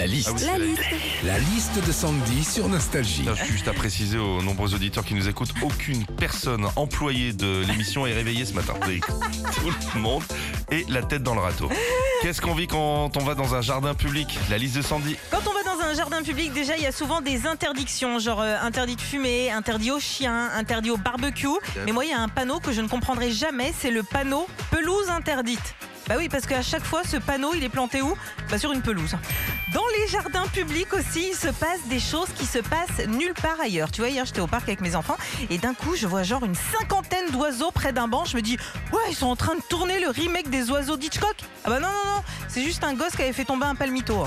La liste. Ah oui, La liste. La liste de Sandy sur Nostalgie. Juste à préciser aux nombreux auditeurs qui nous écoutent, aucune personne employée de l'émission est réveillée ce matin. Tout le monde et la tête dans le râteau. Qu'est-ce qu'on vit quand on va dans un jardin public? La liste de Sandy. Quand on va dans un jardin public, déjà, il y a souvent des interdictions, genre euh, interdit de fumer, interdit aux chiens, interdit au barbecue. Mais moi, il y a un panneau que je ne comprendrai jamais, c'est le panneau pelouse interdite. Bah oui, parce qu'à chaque fois, ce panneau, il est planté où? Bah sur une pelouse. Dans les jardins publics aussi, il se passe des choses qui se passent nulle part ailleurs. Tu vois, hier, j'étais au parc avec mes enfants et d'un coup, je vois genre une cinquantaine d'oiseaux près d'un banc. Je me dis, ouais, ils sont en train de tourner le remake des oiseaux d'Hitchcock. Ah bah non, non, non, c'est juste un gosse qui avait fait tomber un palmito.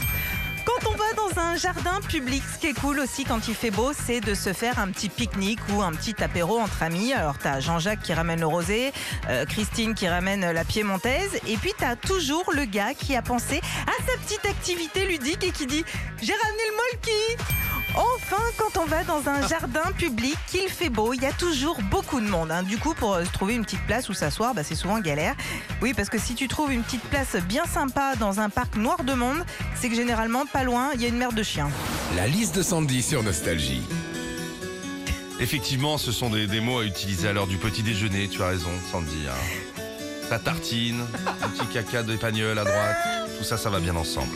Quand on va dans un jardin public, ce qui est cool aussi quand il fait beau, c'est de se faire un petit pique-nique ou un petit apéro entre amis. Alors t'as Jean-Jacques qui ramène le rosé, euh, Christine qui ramène la piémontaise, et puis t'as toujours le gars qui a pensé à sa petite activité ludique et qui dit j'ai ramené le molki. Enfin, quand on va dans un jardin public, qu'il fait beau, il y a toujours beaucoup de monde. hein. Du coup, pour euh, se trouver une petite place où s'asseoir, bah, c'est souvent galère. Oui, parce que si tu trouves une petite place bien sympa dans un parc noir de monde, c'est que généralement, pas loin, il y a une merde de chien. La liste de Sandy sur Nostalgie. Effectivement, ce sont des, des mots à utiliser à l'heure du petit déjeuner. Tu as raison, Sandy. hein. Ta tartine, un petit caca d'épagneul à droite. Tout ça, ça va bien ensemble.